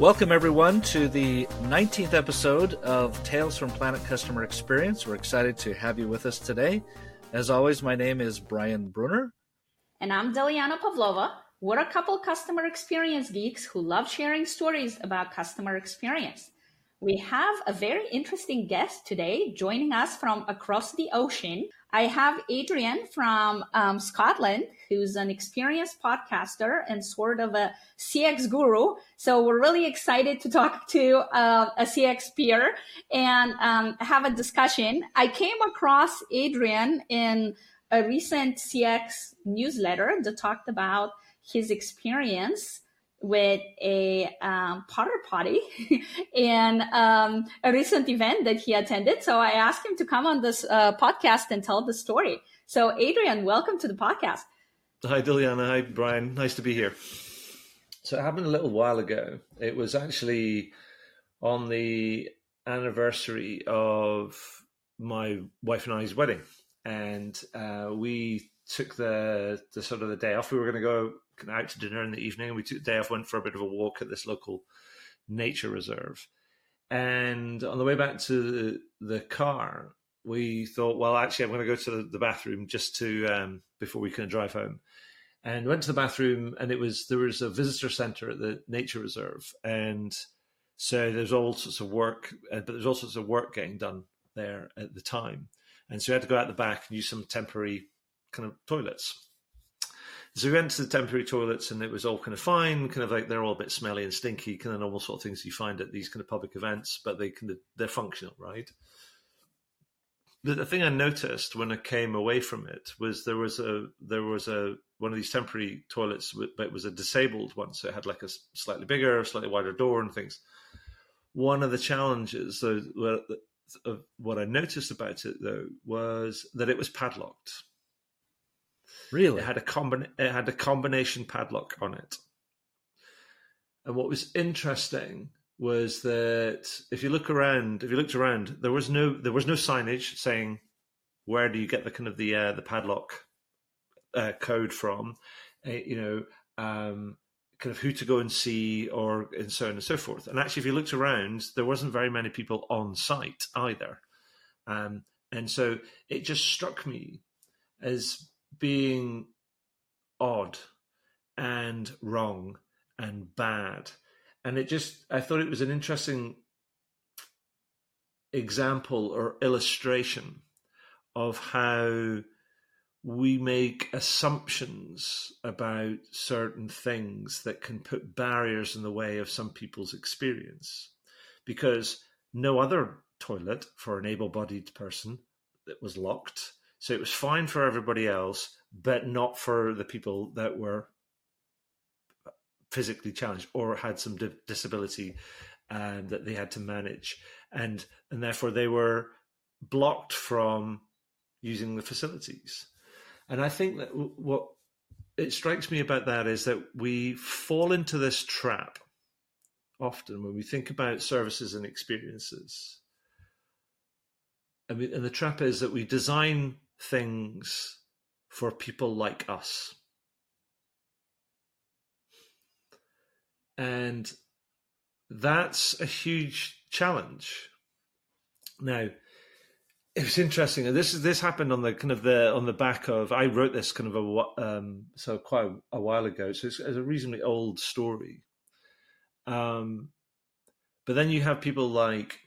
Welcome, everyone, to the 19th episode of Tales from Planet Customer Experience. We're excited to have you with us today. As always, my name is Brian Bruner. And I'm Deliana Pavlova. We're a couple customer experience geeks who love sharing stories about customer experience. We have a very interesting guest today joining us from across the ocean. I have Adrian from um, Scotland, who's an experienced podcaster and sort of a CX guru. So we're really excited to talk to uh, a CX peer and um, have a discussion. I came across Adrian in a recent CX newsletter that talked about his experience with a um, porta potty and um, a recent event that he attended. So I asked him to come on this uh, podcast and tell the story. So, Adrian, welcome to the podcast. Hi, Diliana. Hi, Brian. Nice to be here. So, it happened a little while ago. It was actually on the anniversary of my wife and I's wedding. And uh, we took the, the sort of the day off. We were going to go out to dinner in the evening. We took day off, went for a bit of a walk at this local nature reserve. And on the way back to the, the car, we thought, well, actually, I'm going to go to the bathroom just to um, before we can drive home. And went to the bathroom, and it was there was a visitor center at the nature reserve, and so there's all sorts of work, uh, but there's all sorts of work getting done there at the time, and so we had to go out the back and use some temporary kind of toilets. So we went to the temporary toilets and it was all kind of fine, kind of like they're all a bit smelly and stinky, kind of normal sort of things you find at these kind of public events, but they kind of they're functional, right? The, the thing I noticed when I came away from it was there was a there was a one of these temporary toilets, but it was a disabled one, so it had like a slightly bigger, slightly wider door and things. One of the challenges, though, what I noticed about it though was that it was padlocked Really? It had a combin- it had a combination padlock on it. And what was interesting was that if you look around, if you looked around, there was no there was no signage saying where do you get the kind of the uh, the padlock uh, code from, uh, you know, um, kind of who to go and see, or and so on and so forth. And actually, if you looked around, there wasn't very many people on site either, um, and so it just struck me as being odd and wrong and bad. And it just, I thought it was an interesting example or illustration of how we make assumptions about certain things that can put barriers in the way of some people's experience. Because no other toilet for an able bodied person that was locked so it was fine for everybody else, but not for the people that were physically challenged or had some di- disability um, that they had to manage, and and therefore they were blocked from using the facilities. And I think that w- what it strikes me about that is that we fall into this trap often when we think about services and experiences. I mean, and the trap is that we design things for people like us. And that's a huge challenge. Now, it was interesting, this is this happened on the kind of the on the back of I wrote this kind of a um, so quite a, a while ago, so it's, it's, a reasonably old story. Um, but then you have people like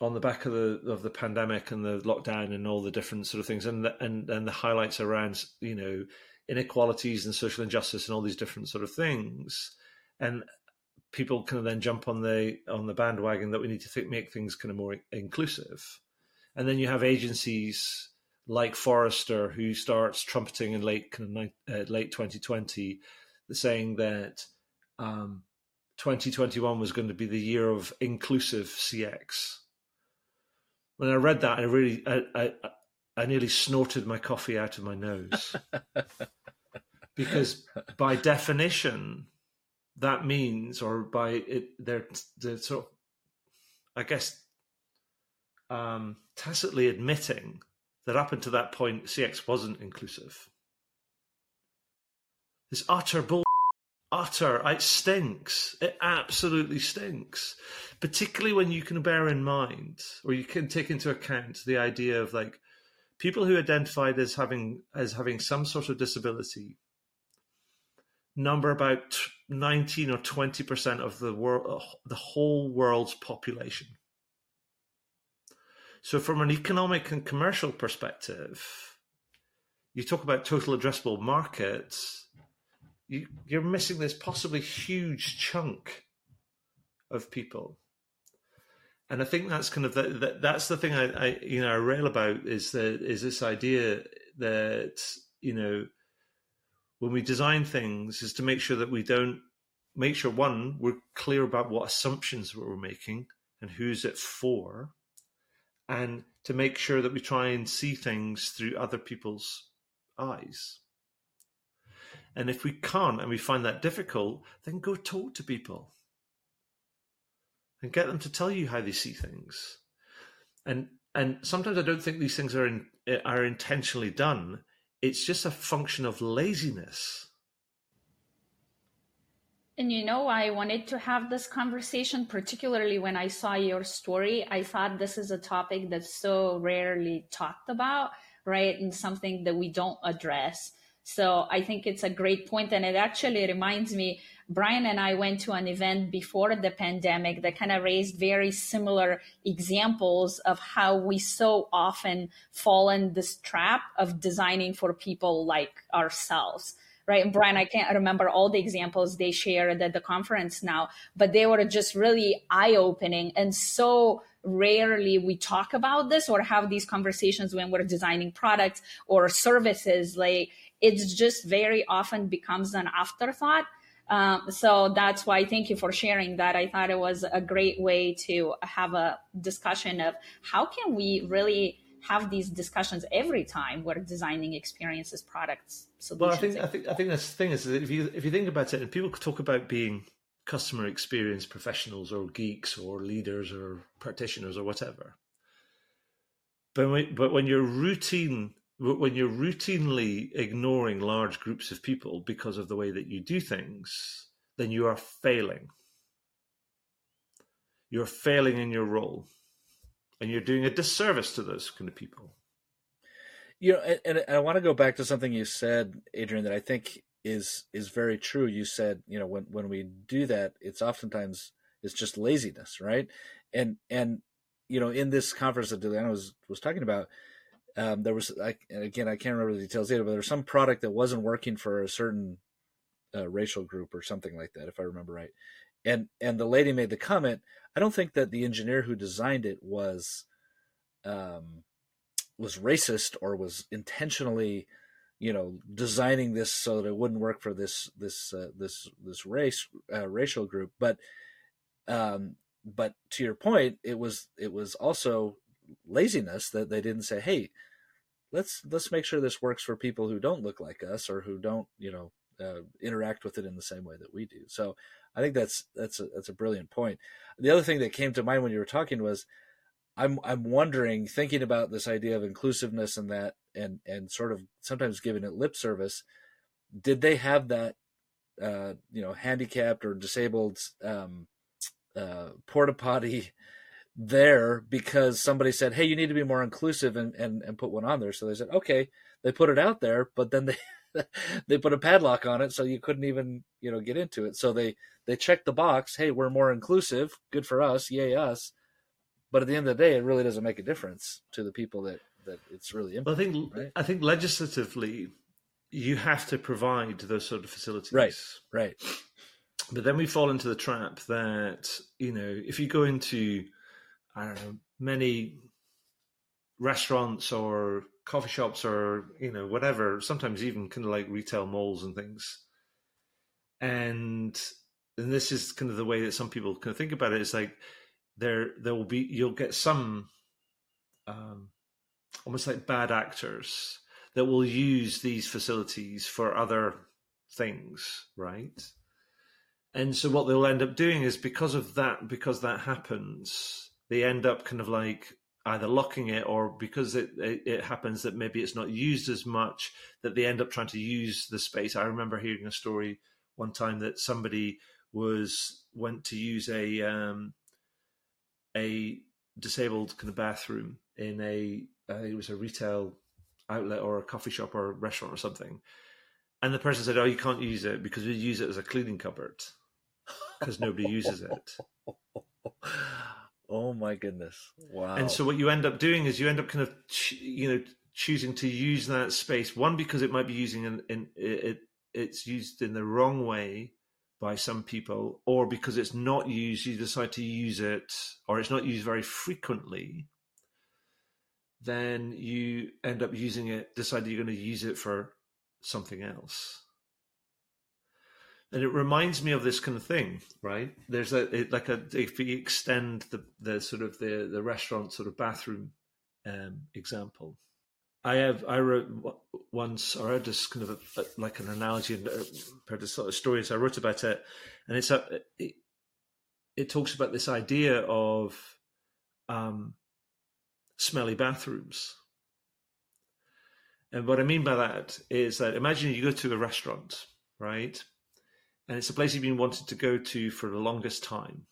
on the back of the of the pandemic and the lockdown and all the different sort of things and the, and and the highlights around you know inequalities and social injustice and all these different sort of things. And people kind of then jump on the on the bandwagon that we need to make things kind of more inclusive. And then you have agencies like Forrester who starts trumpeting in late kind of uh, late 2020 saying that um, 2021 was going to be the year of inclusive CX when I read that, I really, I, I, I nearly snorted my coffee out of my nose because by definition, that means, or by it, they're, they're sort of, I guess, um, tacitly admitting that up until that point, CX wasn't inclusive. This utter bull. Utter. It stinks. It absolutely stinks. Particularly when you can bear in mind, or you can take into account the idea of like people who identified as having as having some sort of disability number about 19 or 20 percent of the world uh, the whole world's population so from an economic and commercial perspective you talk about total addressable markets you, you're missing this possibly huge chunk of people. And I think that's kind of the, that, that's the thing I, I, you know I rail about is that is this idea that you know when we design things is to make sure that we don't make sure one we're clear about what assumptions we're making and who's it for and to make sure that we try and see things through other people's eyes and if we can't and we find that difficult then go talk to people and get them to tell you how they see things. And and sometimes I don't think these things are in, are intentionally done. It's just a function of laziness. And you know, I wanted to have this conversation, particularly when I saw your story. I thought this is a topic that's so rarely talked about, right? And something that we don't address. So I think it's a great point, and it actually reminds me Brian and I went to an event before the pandemic that kind of raised very similar examples of how we so often fall in this trap of designing for people like ourselves right? And Brian, I can't remember all the examples they shared at the conference now, but they were just really eye opening. And so rarely we talk about this or have these conversations when we're designing products or services. Like it's just very often becomes an afterthought. Um, so that's why thank you for sharing that. I thought it was a great way to have a discussion of how can we really have these discussions every time we're designing experiences, products, solutions. Well, I think I think I think that's the thing is that if you if you think about it, and people talk about being customer experience professionals or geeks or leaders or practitioners or whatever, but when, but when your routine when you're routinely ignoring large groups of people because of the way that you do things, then you are failing. You're failing in your role, and you're doing a disservice to those kind of people. You know, and, and I want to go back to something you said, Adrian, that I think is is very true. You said, you know, when when we do that, it's oftentimes it's just laziness, right? And and you know, in this conference that Diana was was talking about, um, there was I, again I can't remember the details but there was some product that wasn't working for a certain uh, racial group or something like that, if I remember right. And and the lady made the comment. I don't think that the engineer who designed it was um, was racist or was intentionally, you know, designing this so that it wouldn't work for this this uh, this this race uh, racial group. But um, but to your point, it was it was also laziness that they didn't say, "Hey, let's let's make sure this works for people who don't look like us or who don't, you know, uh, interact with it in the same way that we do." So, I think that's that's a, that's a brilliant point. The other thing that came to mind when you were talking was, I'm I'm wondering, thinking about this idea of inclusiveness and that, and and sort of sometimes giving it lip service. Did they have that, uh, you know, handicapped or disabled um, uh, porta potty? There because somebody said, "Hey, you need to be more inclusive," and and, and put one on there. So they said, "Okay." They put it out there, but then they they put a padlock on it, so you couldn't even you know get into it. So they they checked the box. Hey, we're more inclusive. Good for us. Yay us. But at the end of the day, it really doesn't make a difference to the people that that it's really impacting. I think right? I think legislatively, you have to provide those sort of facilities. Right. Right. But then we fall into the trap that you know if you go into I don't know, many restaurants or coffee shops or, you know, whatever, sometimes even kind of like retail malls and things. And and this is kind of the way that some people kind of think about it. It's like there there will be you'll get some um, almost like bad actors that will use these facilities for other things, right? And so what they'll end up doing is because of that, because that happens, they end up kind of like either locking it or because it, it, it happens that maybe it's not used as much that they end up trying to use the space. I remember hearing a story one time that somebody was went to use a um, a disabled kind of bathroom in a uh, it was a retail outlet or a coffee shop or a restaurant or something, and the person said, "Oh, you can't use it because we use it as a cleaning cupboard because nobody uses it." Oh my goodness! Wow. And so what you end up doing is you end up kind of you know choosing to use that space one because it might be using in, it it's used in the wrong way by some people, or because it's not used, you decide to use it, or it's not used very frequently, then you end up using it, decide you're going to use it for something else. And it reminds me of this kind of thing, right? There's a it, like a if we extend the the sort of the the restaurant sort of bathroom um, example, I have I wrote once, or I just kind of a, a, like an analogy and uh, to sort of stories. I wrote about it, and it's a it, it talks about this idea of um, smelly bathrooms. And what I mean by that is that imagine you go to a restaurant, right? And it's a place you've been wanting to go to for the longest time.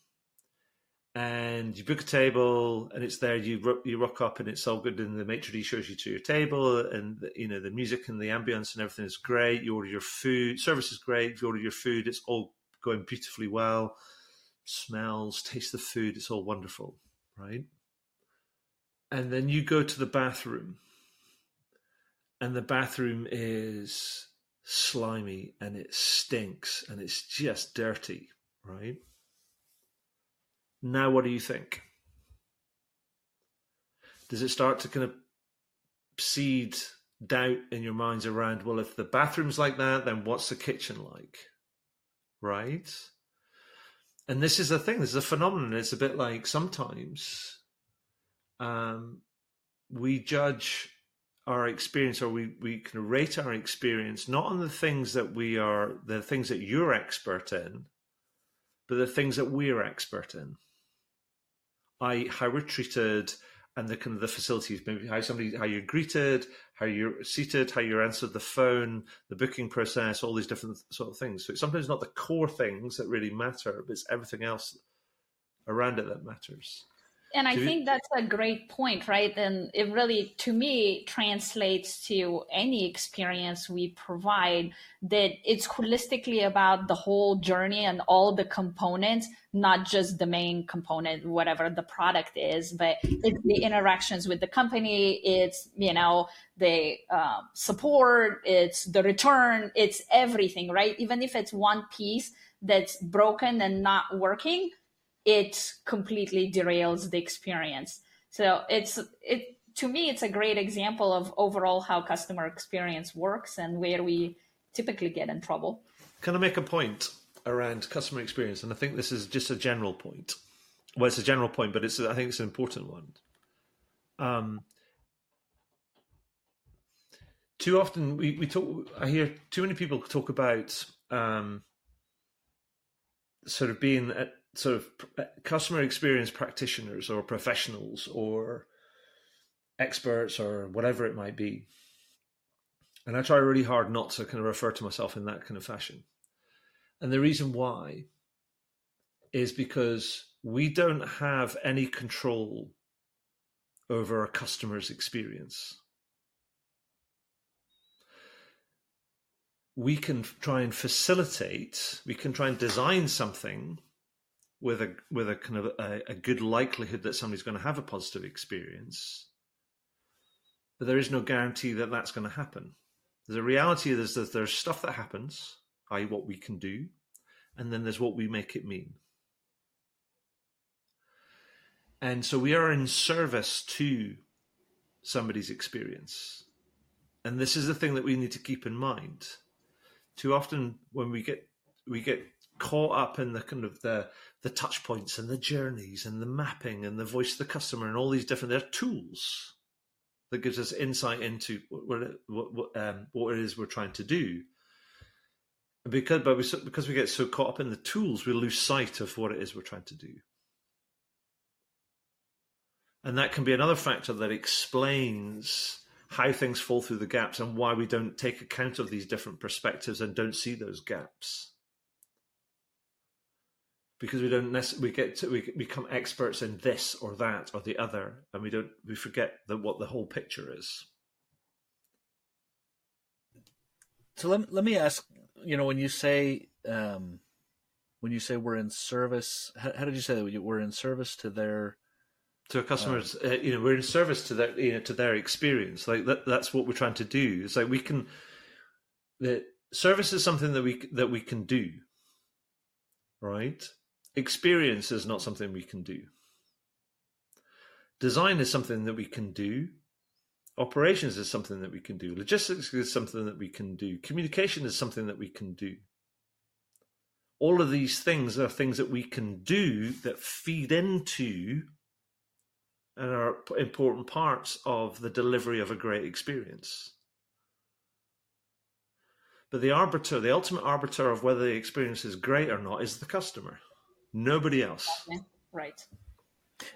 And you book a table and it's there you you rock up and it's all good and the maitre d shows you to your table and the, you know the music and the ambience and everything is great. You order your food service is great. You order your food it's all going beautifully well. Smells taste the food it's all wonderful right? And then you go to the bathroom. And the bathroom is slimy and it stinks and it's just dirty right now, what do you think? Does it start to kind of seed doubt in your minds around, well, if the bathroom's like that, then what's the kitchen like? Right? And this is a thing, this is a phenomenon. It's a bit like sometimes um, we judge our experience or we, we can rate our experience not on the things that we are, the things that you're expert in, but the things that we're expert in. I how we're treated and the kind of the facilities, maybe how somebody how you're greeted, how you're seated, how you're answered the phone, the booking process, all these different sort of things. So it's sometimes not the core things that really matter, but it's everything else around it that matters and I think that's a great point, right? And it really, to me, translates to any experience we provide that it's holistically about the whole journey and all the components, not just the main component, whatever the product is, but it's the interactions with the company, it's, you know, the uh, support, it's the return, it's everything, right? Even if it's one piece that's broken and not working, it completely derails the experience. So it's it to me it's a great example of overall how customer experience works and where we typically get in trouble. Can I make a point around customer experience? And I think this is just a general point. Well, it's a general point, but it's I think it's an important one. Um, too often we, we talk. I hear too many people talk about um, sort of being at sort of uh, customer experience practitioners or professionals or experts or whatever it might be. And I try really hard not to kind of refer to myself in that kind of fashion. And the reason why is because we don't have any control over a customer's experience. We can try and facilitate, we can try and design something with a with a kind of a, a good likelihood that somebody's going to have a positive experience, but there is no guarantee that that's going to happen. The reality is that there's stuff that happens, i.e., what we can do, and then there's what we make it mean. And so we are in service to somebody's experience. And this is the thing that we need to keep in mind. Too often when we get we get caught up in the kind of the the touch points and the journeys and the mapping and the voice of the customer and all these different they're tools that gives us insight into what what, what, um, what it is we're trying to do. Because but we, because we get so caught up in the tools we lose sight of what it is we're trying to do. And that can be another factor that explains how things fall through the gaps and why we don't take account of these different perspectives and don't see those gaps because we don't necessarily we get to we become experts in this or that or the other, and we don't we forget that what the whole picture is. So let let me ask, you know, when you say um, when you say we're in service, how, how did you say that we're in service to their to our customers? Uh, you know, we're in service to their you know to their experience. Like that, that's what we're trying to do. It's like we can the service is something that we that we can do, right? Experience is not something we can do. Design is something that we can do. Operations is something that we can do. Logistics is something that we can do. Communication is something that we can do. All of these things are things that we can do that feed into and are important parts of the delivery of a great experience. But the arbiter, the ultimate arbiter of whether the experience is great or not, is the customer. Nobody else. Okay. Right.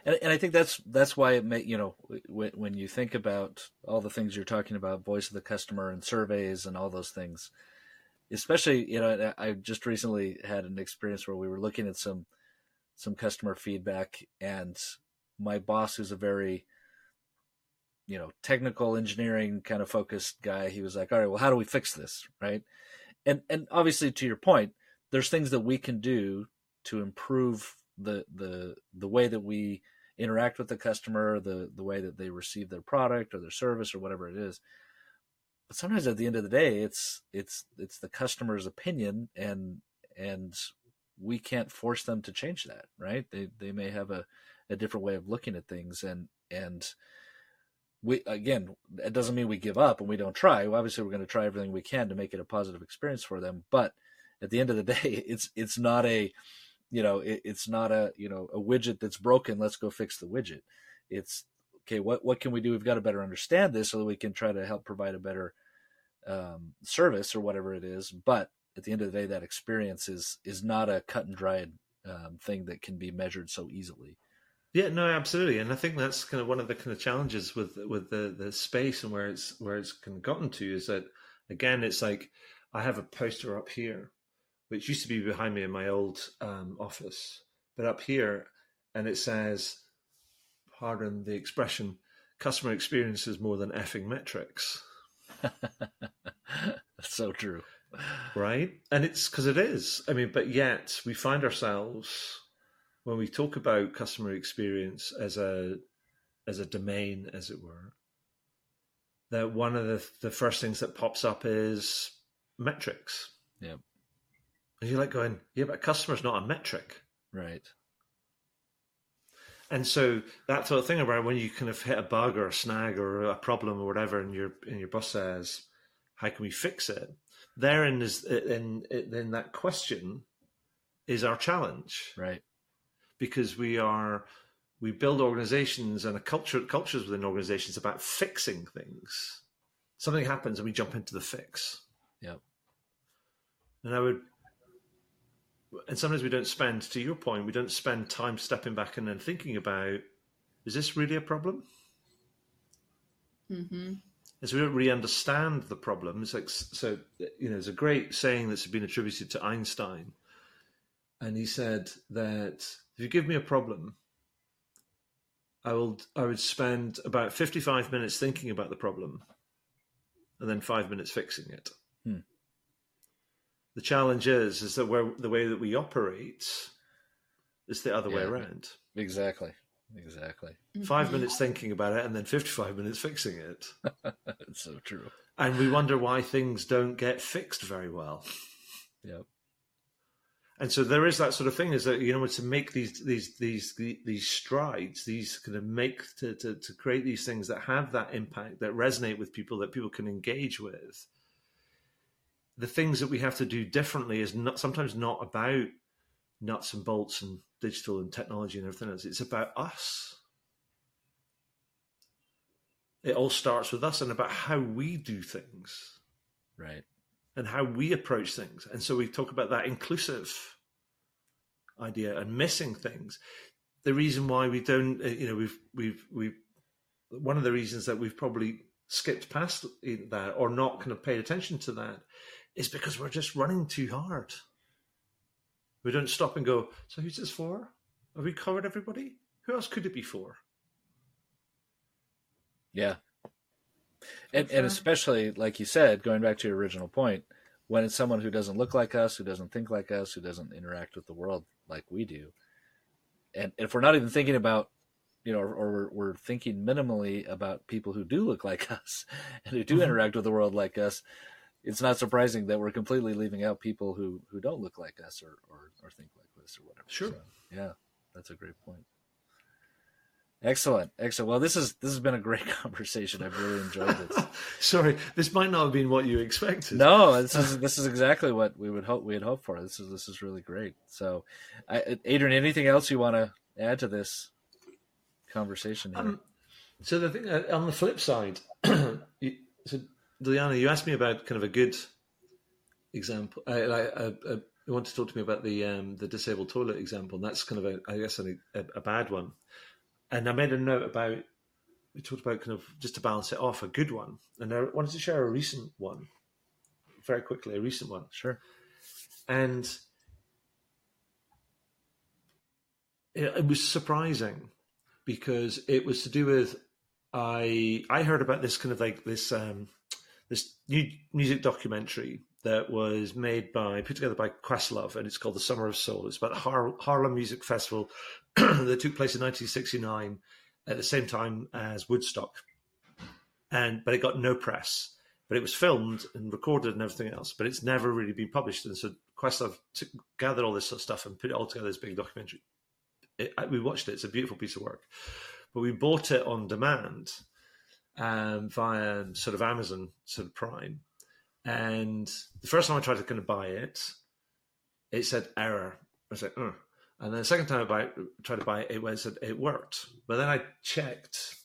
And, and I think that's that's why it may you know when, when you think about all the things you're talking about, voice of the customer and surveys and all those things, especially you know I just recently had an experience where we were looking at some some customer feedback and my boss who's a very you know technical engineering kind of focused guy he was like all right well how do we fix this right and and obviously to your point there's things that we can do to improve the the the way that we interact with the customer, the the way that they receive their product or their service or whatever it is. But sometimes at the end of the day, it's it's it's the customer's opinion, and and we can't force them to change that, right? They they may have a a different way of looking at things, and and we again, it doesn't mean we give up and we don't try. Obviously, we're going to try everything we can to make it a positive experience for them, but at the end of the day, it's it's not a you know it, it's not a you know a widget that's broken let's go fix the widget. It's okay what what can we do? We've got to better understand this so that we can try to help provide a better um, service or whatever it is but at the end of the day that experience is is not a cut and dried um, thing that can be measured so easily. Yeah no absolutely and i think that's kind of one of the kind of challenges with with the the space and where it's where it's kind of gotten to is that again it's like i have a poster up here which used to be behind me in my old um, office, but up here, and it says, pardon the expression, customer experience is more than effing metrics. That's so true. Right? And it's because it is. I mean, but yet we find ourselves when we talk about customer experience as a as a domain, as it were, that one of the the first things that pops up is metrics. Yeah. And you're like going, yeah, but a customer's not a metric. Right. And so that sort of thing about when you kind of hit a bug or a snag or a problem or whatever, and your and your boss says, "How can we fix it?" Therein is in in that question is our challenge, right? Because we are we build organizations and a culture cultures within organizations about fixing things. Something happens and we jump into the fix. Yeah. And I would and sometimes we don't spend, to your point, we don't spend time stepping back and then thinking about, is this really a problem? Mm-hmm. As we don't really understand the problem, it's like so. You know, there's a great saying that's been attributed to Einstein, and he said that if you give me a problem, I will. I would spend about 55 minutes thinking about the problem, and then five minutes fixing it. Hmm. The challenge is is that we're, the way that we operate is the other yeah, way around. Exactly. Exactly. 5 mm-hmm. minutes thinking about it and then 55 minutes fixing it. it's so true. And we wonder why things don't get fixed very well. Yep. And so there is that sort of thing is that you know to make these these these these strides, these kind of make to, to, to create these things that have that impact that resonate with people that people can engage with the things that we have to do differently is not sometimes not about nuts and bolts and digital and technology and everything else. It's about us. It all starts with us and about how we do things. Right. And how we approach things. And so we talk about that inclusive idea and missing things. The reason why we don't, uh, you know, we've, we've, we've, one of the reasons that we've probably skipped past that or not kind of paid attention to that is because we're just running too hard. We don't stop and go, so who's this for? Have we covered everybody? Who else could it be for? Yeah. And, and especially, like you said, going back to your original point, when it's someone who doesn't look like us, who doesn't think like us, who doesn't interact with the world like we do, and if we're not even thinking about, you know, or, or we're, we're, thinking minimally about people who do look like us and who do mm-hmm. interact with the world like us, it's not surprising that we're completely leaving out people who, who don't look like us or, or, or think like us or whatever. Sure. So, yeah, that's a great point. Excellent, excellent. Well, this is this has been a great conversation. I've really enjoyed this. Sorry, this might not have been what you expected. No, this is this is exactly what we would hope we had hoped for. This is this is really great. So, I, Adrian, anything else you want to add to this conversation here? Um, so the thing uh, on the flip side, you, so Liana, you asked me about kind of a good example. I, I, I, I want to talk to me about the um, the disabled toilet example, and that's kind of a I guess a, a bad one and I made a note about we talked about kind of just to balance it off a good one, and I wanted to share a recent one very quickly, a recent one, sure, and it was surprising because it was to do with I I heard about this kind of like this um, this new music documentary that was made by put together by Questlove, and it's called The Summer of Soul. It's about the Har- Harlem Music Festival that took place in 1969 at the same time as Woodstock, and but it got no press. But it was filmed and recorded and everything else, but it's never really been published. And so Questlove took, gathered all this sort of stuff and put it all together this big documentary. It, we watched it; it's a beautiful piece of work. But we bought it on demand um, via sort of Amazon, sort of Prime and the first time I tried to kind of buy it, it said error. I was like. And then the second time I buy, tried to buy it, it went said it worked. But then I checked,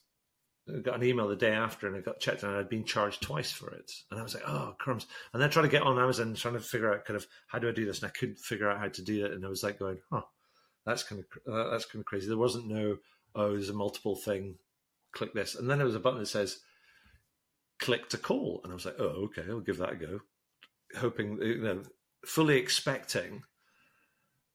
I got an email the day after, and I got checked, and I'd been charged twice for it. And I was like, oh crumbs! And then I tried to get on Amazon, trying to figure out kind of how do I do this, and I couldn't figure out how to do it. And I was like going, oh, that's kind of uh, that's kind of crazy. There wasn't no oh, there's a multiple thing. Click this, and then there was a button that says click to call. And I was like, oh, okay, I'll give that a go. Hoping, you know, fully expecting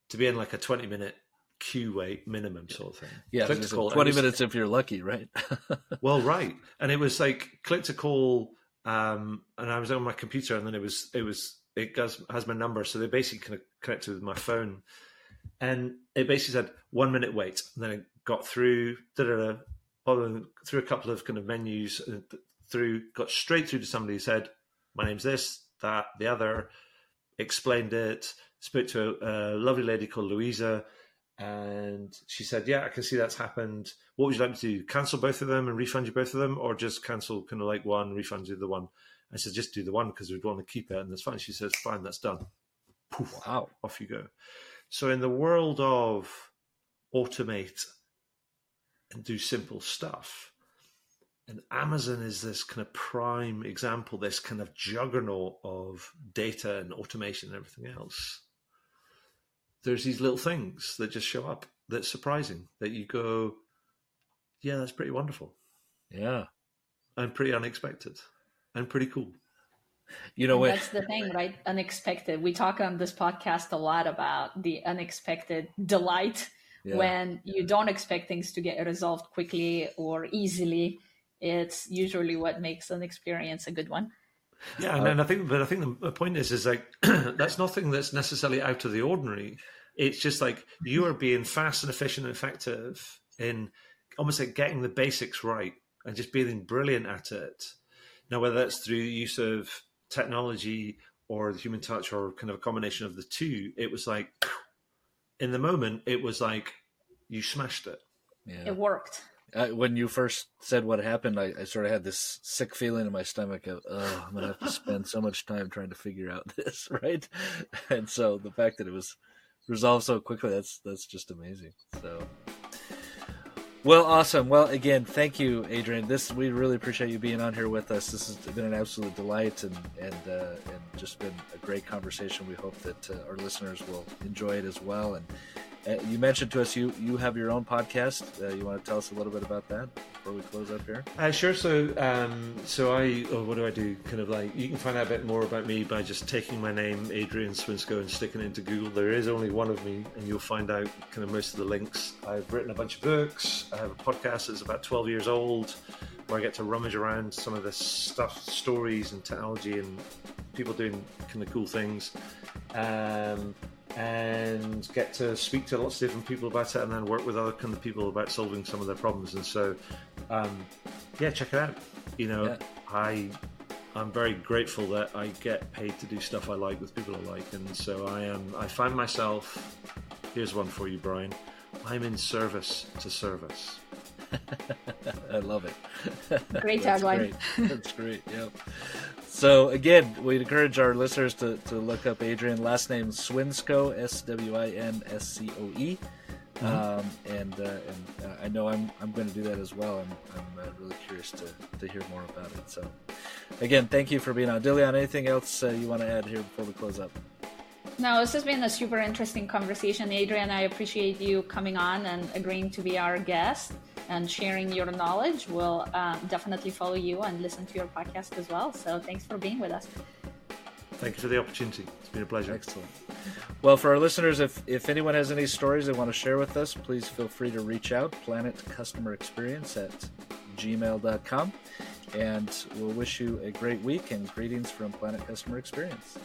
to be in like a 20 minute queue wait minimum sort of thing. Yeah, click to call. 20 was, minutes if you're lucky, right? well, right. And it was like click to call. Um, and I was on my computer and then it was, it was, it does, has my number. So they basically kind of connected with my phone. And it basically said one minute wait. And then it got through, through a couple of kind of menus, uh, through, got straight through to somebody who said, "My name's this, that, the other," explained it. Spoke to a, a lovely lady called Louisa, and she said, "Yeah, I can see that's happened. What would you like me to do? Cancel both of them and refund you both of them, or just cancel kind of like one, refund you the one?" I said, "Just do the one because we'd want to keep it, and that's fine." She says, "Fine, that's done." Poof, wow, off you go. So in the world of automate and do simple stuff, and Amazon is this kind of prime example, this kind of juggernaut of data and automation and everything else. There's these little things that just show up that's surprising that you go, yeah, that's pretty wonderful. Yeah. And pretty unexpected and pretty cool. You know, that's the thing, right? Unexpected. We talk on this podcast a lot about the unexpected delight yeah. when you don't expect things to get resolved quickly or easily it's usually what makes an experience a good one. Yeah, and, uh, and I think, but I think the point is, is like that's nothing that's necessarily out of the ordinary. It's just like you are being fast and efficient and effective in almost like getting the basics right and just being brilliant at it. Now, whether that's through the use of technology or the human touch or kind of a combination of the two, it was like in the moment, it was like you smashed it. Yeah. It worked uh, when you first said what happened, I, I, sort of had this sick feeling in my stomach of, oh, I'm gonna have to spend so much time trying to figure out this, right? And so the fact that it was resolved so quickly, that's that's just amazing. So, well, awesome. Well, again, thank you, Adrian. This we really appreciate you being on here with us. This has been an absolute delight and and uh, and just been a great conversation. We hope that uh, our listeners will enjoy it as well and you mentioned to us you you have your own podcast. Uh, you want to tell us a little bit about that before we close up here? Uh, sure. So, um, so I, oh, what do I do? Kind of like you can find out a bit more about me by just taking my name, Adrian Swinscoe, and sticking it into Google. There is only one of me, and you'll find out kind of most of the links. I've written a bunch of books. I have a podcast that's about 12 years old, where I get to rummage around some of this stuff, stories and technology, and people doing kind of cool things. Um, and get to speak to lots of different people about it and then work with other kind of people about solving some of their problems. And so um, yeah check it out. You know yeah. i i'm very grateful that i get paid to do stuff i like with people i like. And so i am i find myself here's one for you brian. I'm in service to service I love it. Great tagline. That's great. Yep. So again, we'd encourage our listeners to, to look up Adrian. Last name Swinscoe, S W I N S C O E. Mm-hmm. Um, and uh, and uh, I know I'm I'm going to do that as well. I'm I'm uh, really curious to, to hear more about it. So, again, thank you for being on. Dilian, anything else uh, you want to add here before we close up? No, this has been a super interesting conversation, Adrian. I appreciate you coming on and agreeing to be our guest and sharing your knowledge. We'll um, definitely follow you and listen to your podcast as well. So thanks for being with us. Thank you for the opportunity. It's been a pleasure. Excellent. Well, for our listeners, if, if anyone has any stories they want to share with us, please feel free to reach out, Planet Customer Experience at gmail.com. And we'll wish you a great week and greetings from Planet Customer Experience.